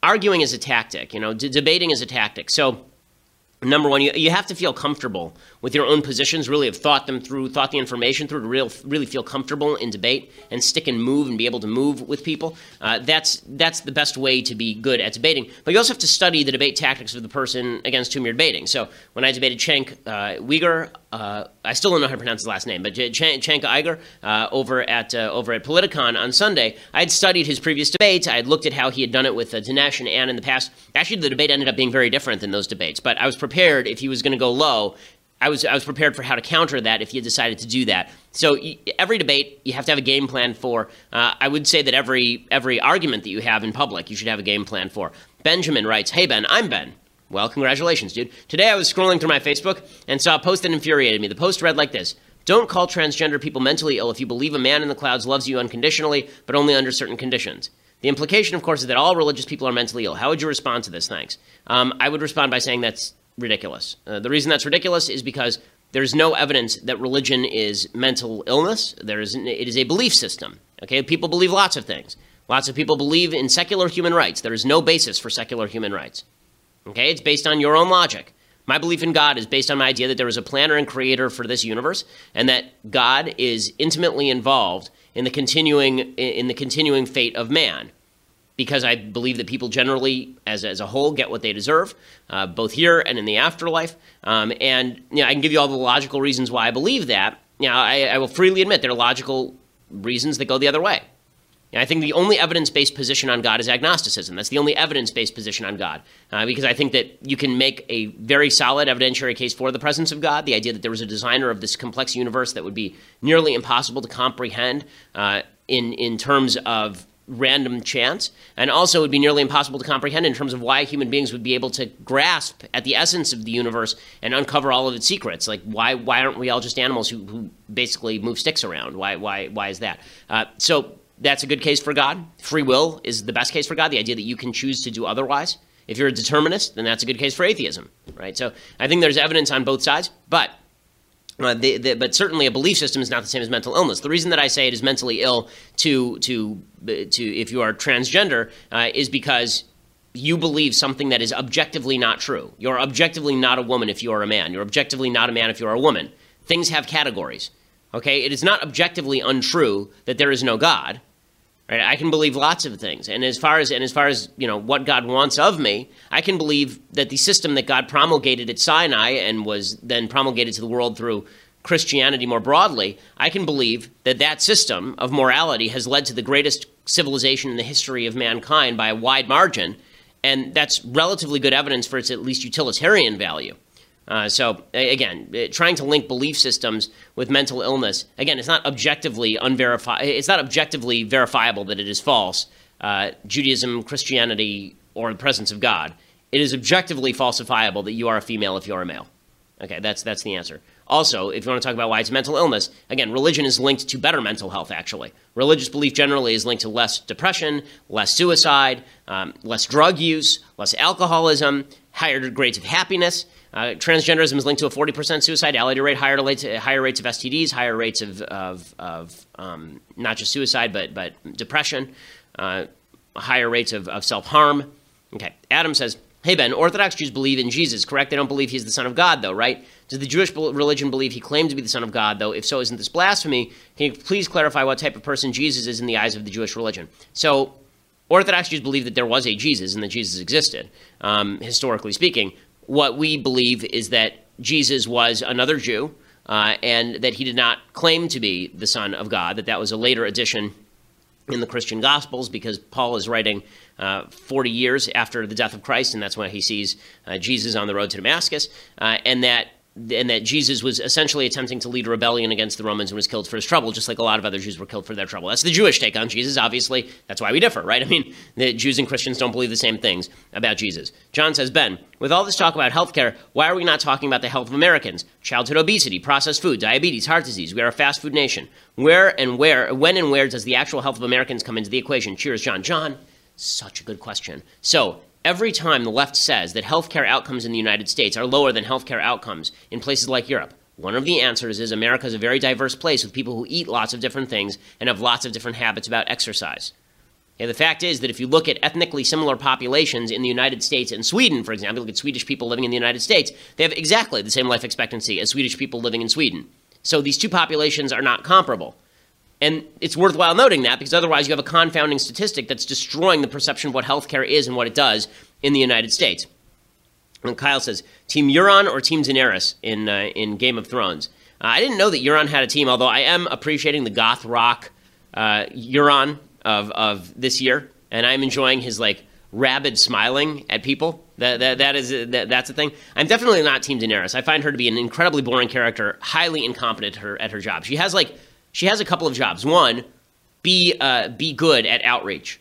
Speaker 1: arguing is a tactic, you know, d- debating is a tactic. So, number one, you, you have to feel comfortable with your own positions, really have thought them through, thought the information through to real, really feel comfortable in debate and stick and move and be able to move with people. Uh, that's, that's the best way to be good at debating. But you also have to study the debate tactics of the person against whom you're debating. So when I debated Cenk uh, Uygur, uh, I still don't know how to pronounce his last name, but Cenk, Cenk Uygur uh, over at uh, over at Politicon on Sunday, I had studied his previous debates. I had looked at how he had done it with uh, Dinesh and Ann in the past. Actually, the debate ended up being very different than those debates, but I was prepared if he was going to go low I was I was prepared for how to counter that if you decided to do that. So every debate you have to have a game plan for. Uh, I would say that every every argument that you have in public you should have a game plan for. Benjamin writes, "Hey Ben, I'm Ben." Well, congratulations, dude. Today I was scrolling through my Facebook and saw a post that infuriated me. The post read like this. Don't call transgender people mentally ill if you believe a man in the clouds loves you unconditionally, but only under certain conditions. The implication, of course, is that all religious people are mentally ill. How would you respond to this? Thanks. Um, I would respond by saying that's ridiculous. Uh, the reason that's ridiculous is because there's no evidence that religion is mental illness. There is, it is a belief system. Okay, people believe lots of things. Lots of people believe in secular human rights. There is no basis for secular human rights. Okay, it's based on your own logic. My belief in God is based on my idea that there is a planner and creator for this universe, and that God is intimately involved in the continuing in the continuing fate of man. because I believe that people generally, as, as a whole, get what they deserve, uh, both here and in the afterlife. Um, and you know, I can give you all the logical reasons why I believe that. Now, I, I will freely admit there are logical reasons that go the other way. And I think the only evidence based position on God is agnosticism. That's the only evidence based position on God. Uh, because I think that you can make a very solid evidentiary case for the presence of God, the idea that there was a designer of this complex universe that would be nearly impossible to comprehend uh, in, in terms of random chance, and also would be nearly impossible to comprehend in terms of why human beings would be able to grasp at the essence of the universe and uncover all of its secrets. Like why why aren't we all just animals who, who basically move sticks around? Why why why is that? Uh, so that's a good case for God. Free will is the best case for God. The idea that you can choose to do otherwise. If you're a determinist, then that's a good case for atheism, right? So I think there's evidence on both sides, but uh, the, the, but certainly a belief system is not the same as mental illness. The reason that I say it is mentally ill to to to if you are transgender uh, is because you believe something that is objectively not true. You're objectively not a woman if you are a man. You're objectively not a man if you're a woman. Things have categories. Okay, it is not objectively untrue that there is no God. Right? I can believe lots of things, and as far as and as far as you know what God wants of me, I can believe that the system that God promulgated at Sinai and was then promulgated to the world through Christianity more broadly, I can believe that that system of morality has led to the greatest civilization in the history of mankind by a wide margin, and that's relatively good evidence for its at least utilitarian value. Uh, so again, trying to link belief systems with mental illness again, it's not objectively unverifiable. It's not objectively verifiable that it is false. Uh, Judaism, Christianity, or the presence of God. It is objectively falsifiable that you are a female if you are a male. Okay, that's that's the answer. Also, if you want to talk about why it's mental illness, again, religion is linked to better mental health. Actually, religious belief generally is linked to less depression, less suicide, um, less drug use, less alcoholism, higher grades of happiness. Uh, transgenderism is linked to a 40% suicidality rate, higher, rates, higher rates of STDs, higher rates of, of, of um, not just suicide, but, but depression, uh, higher rates of, of self harm. Okay, Adam says, Hey Ben, Orthodox Jews believe in Jesus, correct? They don't believe he's the Son of God, though, right? Does the Jewish religion believe he claimed to be the Son of God, though? If so, isn't this blasphemy? Can you please clarify what type of person Jesus is in the eyes of the Jewish religion? So, Orthodox Jews believe that there was a Jesus and that Jesus existed, um, historically speaking what we believe is that Jesus was another Jew uh, and that he did not claim to be the Son of God, that that was a later addition in the Christian Gospels because Paul is writing uh, 40 years after the death of Christ, and that's when he sees uh, Jesus on the road to Damascus, uh, and that and that Jesus was essentially attempting to lead a rebellion against the Romans and was killed for his trouble, just like a lot of other Jews were killed for their trouble. That's the Jewish take on Jesus, obviously. That's why we differ, right? I mean, the Jews and Christians don't believe the same things about Jesus. John says, Ben, with all this talk about healthcare, why are we not talking about the health of Americans? Childhood obesity, processed food, diabetes, heart disease. We are a fast food nation. Where and where, when and where does the actual health of Americans come into the equation? Cheers, John. John, such a good question. So, Every time the left says that healthcare outcomes in the United States are lower than healthcare outcomes in places like Europe, one of the answers is America is a very diverse place with people who eat lots of different things and have lots of different habits about exercise. Okay, the fact is that if you look at ethnically similar populations in the United States and Sweden, for example, look at Swedish people living in the United States, they have exactly the same life expectancy as Swedish people living in Sweden. So these two populations are not comparable. And it's worthwhile noting that because otherwise you have a confounding statistic that's destroying the perception of what healthcare is and what it does in the United States. And Kyle says, Team Euron or Team Daenerys in, uh, in Game of Thrones? Uh, I didn't know that Euron had a team, although I am appreciating the goth rock uh, Euron of, of this year, and I'm enjoying his like rabid smiling at people. That, that, that is that, that's a thing. I'm definitely not Team Daenerys. I find her to be an incredibly boring character, highly incompetent at her, at her job. She has like she has a couple of jobs. One, be uh, be good at outreach.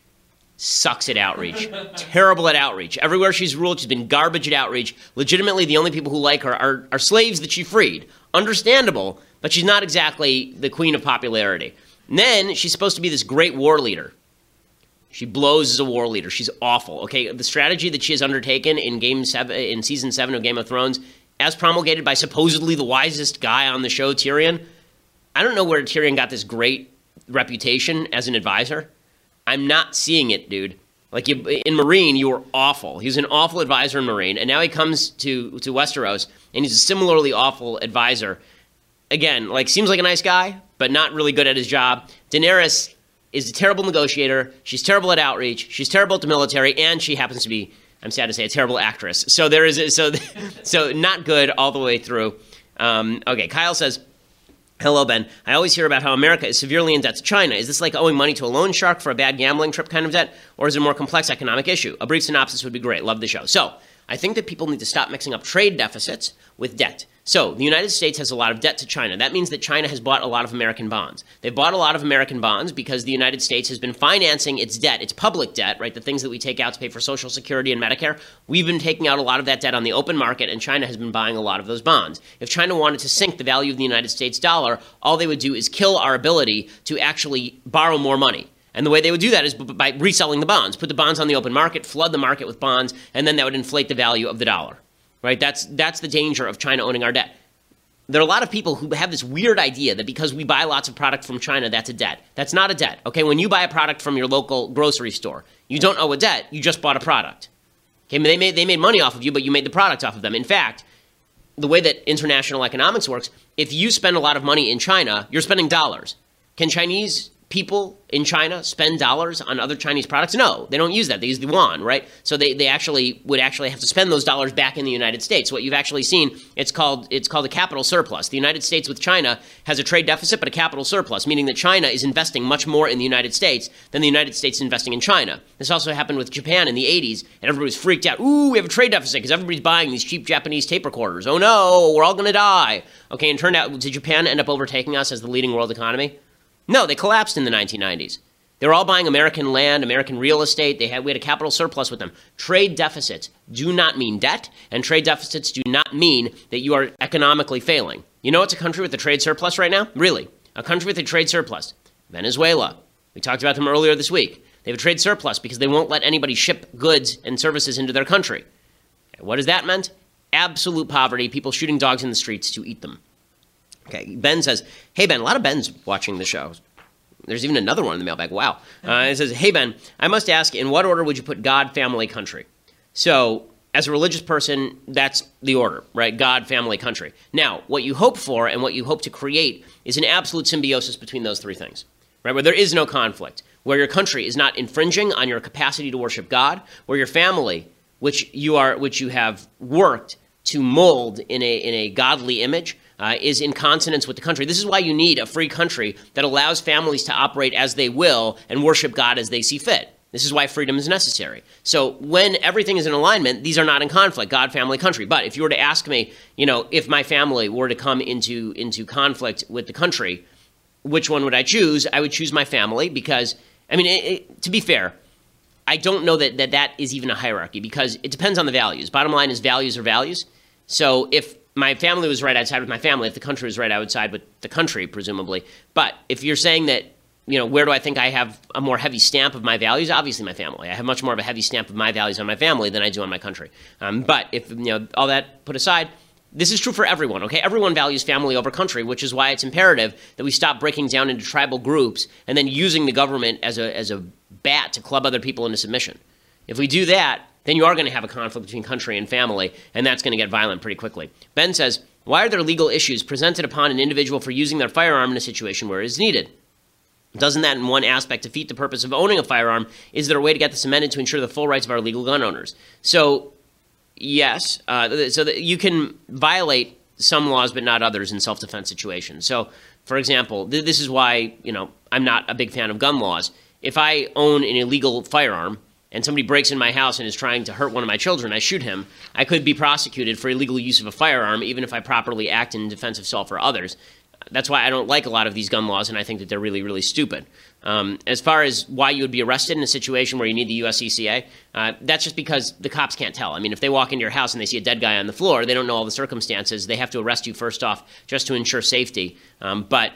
Speaker 1: Sucks at outreach. Terrible at outreach. Everywhere she's ruled, she's been garbage at outreach. Legitimately, the only people who like her are, are slaves that she freed. Understandable, but she's not exactly the queen of popularity. And then she's supposed to be this great war leader. She blows as a war leader. She's awful. Okay, the strategy that she has undertaken in game seven, in season seven of Game of Thrones, as promulgated by supposedly the wisest guy on the show, Tyrion, I don't know where Tyrion got this great reputation as an advisor. I'm not seeing it, dude. Like you, in Meereen, you were awful. He was an awful advisor in Meereen, and now he comes to to Westeros, and he's a similarly awful advisor. Again, like seems like a nice guy, but not really good at his job. Daenerys, is a terrible negotiator. She's terrible at outreach. She's terrible at the military, and she happens to be, I'm sad to say, a terrible actress. So there is, a, so, so not good all the way through. Um, okay, Kyle says, Hello, Ben. I always hear about how America is severely in debt to China. Is this like owing money to a loan shark for a bad gambling trip kind of debt, or is it a more complex economic issue? A brief synopsis would be great. Love the show. So, I think that people need to stop mixing up trade deficits with debt. So, the United States has a lot of debt to China. That means that China has bought a lot of American bonds. They've bought a lot of American bonds because the United States has been financing its debt, its public debt, right? The things that we take out to pay for Social Security and Medicare. We've been taking out a lot of that debt on the open market, and China has been buying a lot of those bonds. If China wanted to sink the value of the United States dollar, all they would do is kill our ability to actually borrow more money. And the way they would do that is by reselling the bonds, put the bonds on the open market, flood the market with bonds, and then that would inflate the value of the dollar. Right? That's that's the danger of China owning our debt. There are a lot of people who have this weird idea that because we buy lots of product from China, that's a debt. That's not a debt. Okay, when you buy a product from your local grocery store, you don't owe a debt. You just bought a product. Okay, they made they made money off of you, but you made the product off of them. In fact, the way that international economics works, if you spend a lot of money in China, you're spending dollars. Can Chinese people in China spend dollars on other Chinese products? No, they don't use that. They use the yuan, right? So they, they actually would actually have to spend those dollars back in the United States. What you've actually seen, it's called it's called a capital surplus. The United States with China has a trade deficit but a capital surplus, meaning that China is investing much more in the United States than the United States is investing in China. This also happened with Japan in the 80s, and everybody was freaked out. Ooh, we have a trade deficit because everybody's buying these cheap Japanese tape recorders. Oh no, we're all going to die. Okay, and turned out, did Japan end up overtaking us as the leading world economy? No, they collapsed in the 1990s. They were all buying American land, American real estate. They had we had a capital surplus with them. Trade deficits do not mean debt, and trade deficits do not mean that you are economically failing. You know it's a country with a trade surplus right now? Really? A country with a trade surplus. Venezuela. We talked about them earlier this week. They have a trade surplus because they won't let anybody ship goods and services into their country. What does that mean? Absolute poverty, people shooting dogs in the streets to eat them. Okay, Ben says, Hey, Ben, a lot of Ben's watching the show. There's even another one in the mailbag. Wow. Uh, it says, Hey, Ben, I must ask, in what order would you put God, family, country? So, as a religious person, that's the order, right? God, family, country. Now, what you hope for and what you hope to create is an absolute symbiosis between those three things, right? Where there is no conflict, where your country is not infringing on your capacity to worship God, where your family, which you are, which you have worked to mold in a in a godly image, uh, is in consonance with the country. This is why you need a free country that allows families to operate as they will and worship God as they see fit. This is why freedom is necessary. So when everything is in alignment, these are not in conflict, God, family, country. But if you were to ask me, you know, if my family were to come into into conflict with the country, which one would I choose? I would choose my family because I mean, it, it, to be fair, I don't know that, that that is even a hierarchy because it depends on the values. Bottom line is values are values. So if my family was right outside with my family, if the country was right outside with the country, presumably. But if you're saying that, you know, where do I think I have a more heavy stamp of my values? Obviously, my family. I have much more of a heavy stamp of my values on my family than I do on my country. Um, but if, you know, all that put aside, this is true for everyone, okay? Everyone values family over country, which is why it's imperative that we stop breaking down into tribal groups and then using the government as a, as a bat to club other people into submission. If we do that, then you are going to have a conflict between country and family, and that's going to get violent pretty quickly. Ben says, Why are there legal issues presented upon an individual for using their firearm in a situation where it is needed? Doesn't that, in one aspect, defeat the purpose of owning a firearm? Is there a way to get this amended to ensure the full rights of our legal gun owners? So, yes, uh, so that you can violate some laws but not others in self-defense situations. So, for example, th- this is why you know I'm not a big fan of gun laws. If I own an illegal firearm and somebody breaks in my house and is trying to hurt one of my children, I shoot him, I could be prosecuted for illegal use of a firearm, even if I properly act in defense of self or others. That's why I don't like a lot of these gun laws, and I think that they're really, really stupid. Um, as far as why you would be arrested in a situation where you need the USCCA, uh, that's just because the cops can't tell. I mean, if they walk into your house and they see a dead guy on the floor, they don't know all the circumstances. They have to arrest you first off just to ensure safety. Um, but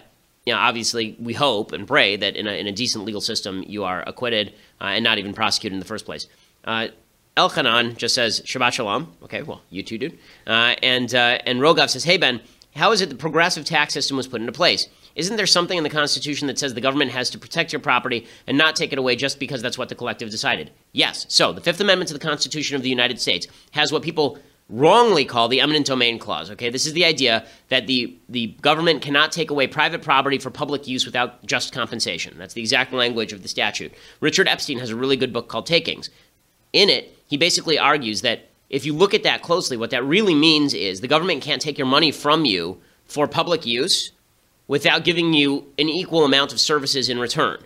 Speaker 1: you know, obviously, we hope and pray that in a, in a decent legal system, you are acquitted uh, and not even prosecuted in the first place. Uh, Elchanan just says Shabbat Shalom. Okay, well, you too, dude. Uh, and uh, and Rogav says, Hey Ben, how is it the progressive tax system was put into place? Isn't there something in the Constitution that says the government has to protect your property and not take it away just because that's what the collective decided? Yes. So the Fifth Amendment to the Constitution of the United States has what people
Speaker 13: wrongly call the eminent domain clause. Okay, this is the idea that the the government cannot take away private property for public use without just compensation. That's the exact language of the statute. Richard Epstein has a really good book called Takings. In it, he basically argues that if you look at that closely, what that really means is the government can't take your money from you for public use without giving you an equal amount of services in return.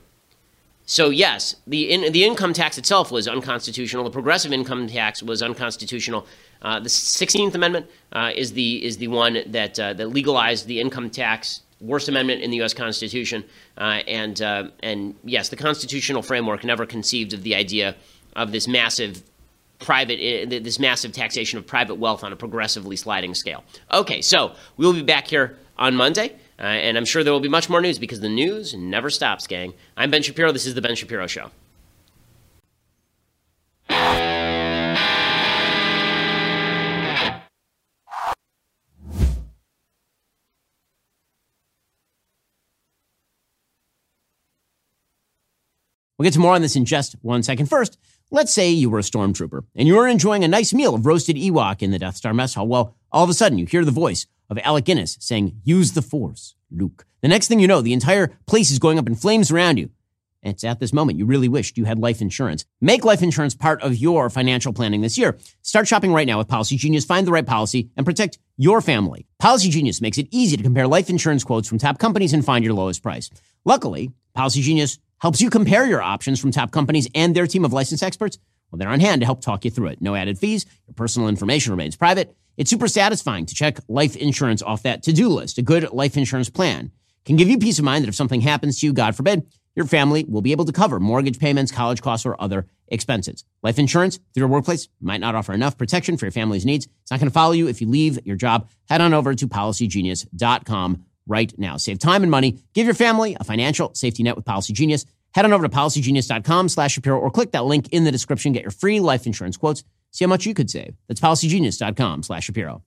Speaker 13: So yes, the in, the income tax itself was unconstitutional. The progressive income tax was unconstitutional. Uh, the Sixteenth Amendment uh, is the is the one that uh, that legalized the income tax. Worst amendment in the U.S. Constitution, uh, and uh, and yes, the constitutional framework never conceived of the idea of this massive private this massive taxation of private wealth on a progressively sliding scale. Okay, so we will be back here on Monday. Uh, and I'm sure there will be much more news because the news never stops, gang. I'm Ben Shapiro. This is The Ben Shapiro Show.
Speaker 1: We'll get to more on this in just one second. First, let's say you were a stormtrooper and you were enjoying a nice meal of roasted Ewok in the Death Star mess hall. Well, all of a sudden you hear the voice of Alec Guinness saying, Use the Force, Luke. The next thing you know, the entire place is going up in flames around you. And it's at this moment you really wished you had life insurance. Make life insurance part of your financial planning this year. Start shopping right now with Policy Genius. Find the right policy and protect your family. Policy Genius makes it easy to compare life insurance quotes from top companies and find your lowest price. Luckily, Policy Genius helps you compare your options from top companies and their team of licensed experts. Well, they're on hand to help talk you through it. No added fees. Your personal information remains private. It's super satisfying to check life insurance off that to do list. A good life insurance plan can give you peace of mind that if something happens to you, God forbid, your family will be able to cover mortgage payments, college costs, or other expenses. Life insurance through your workplace might not offer enough protection for your family's needs. It's not going to follow you if you leave your job. Head on over to policygenius.com right now. Save time and money. Give your family a financial safety net with Policy Genius. Head on over to policygenius.com slash Shapiro or click that link in the description. Get your free life insurance quotes. See how much you could save. That's policygenius.com slash Shapiro.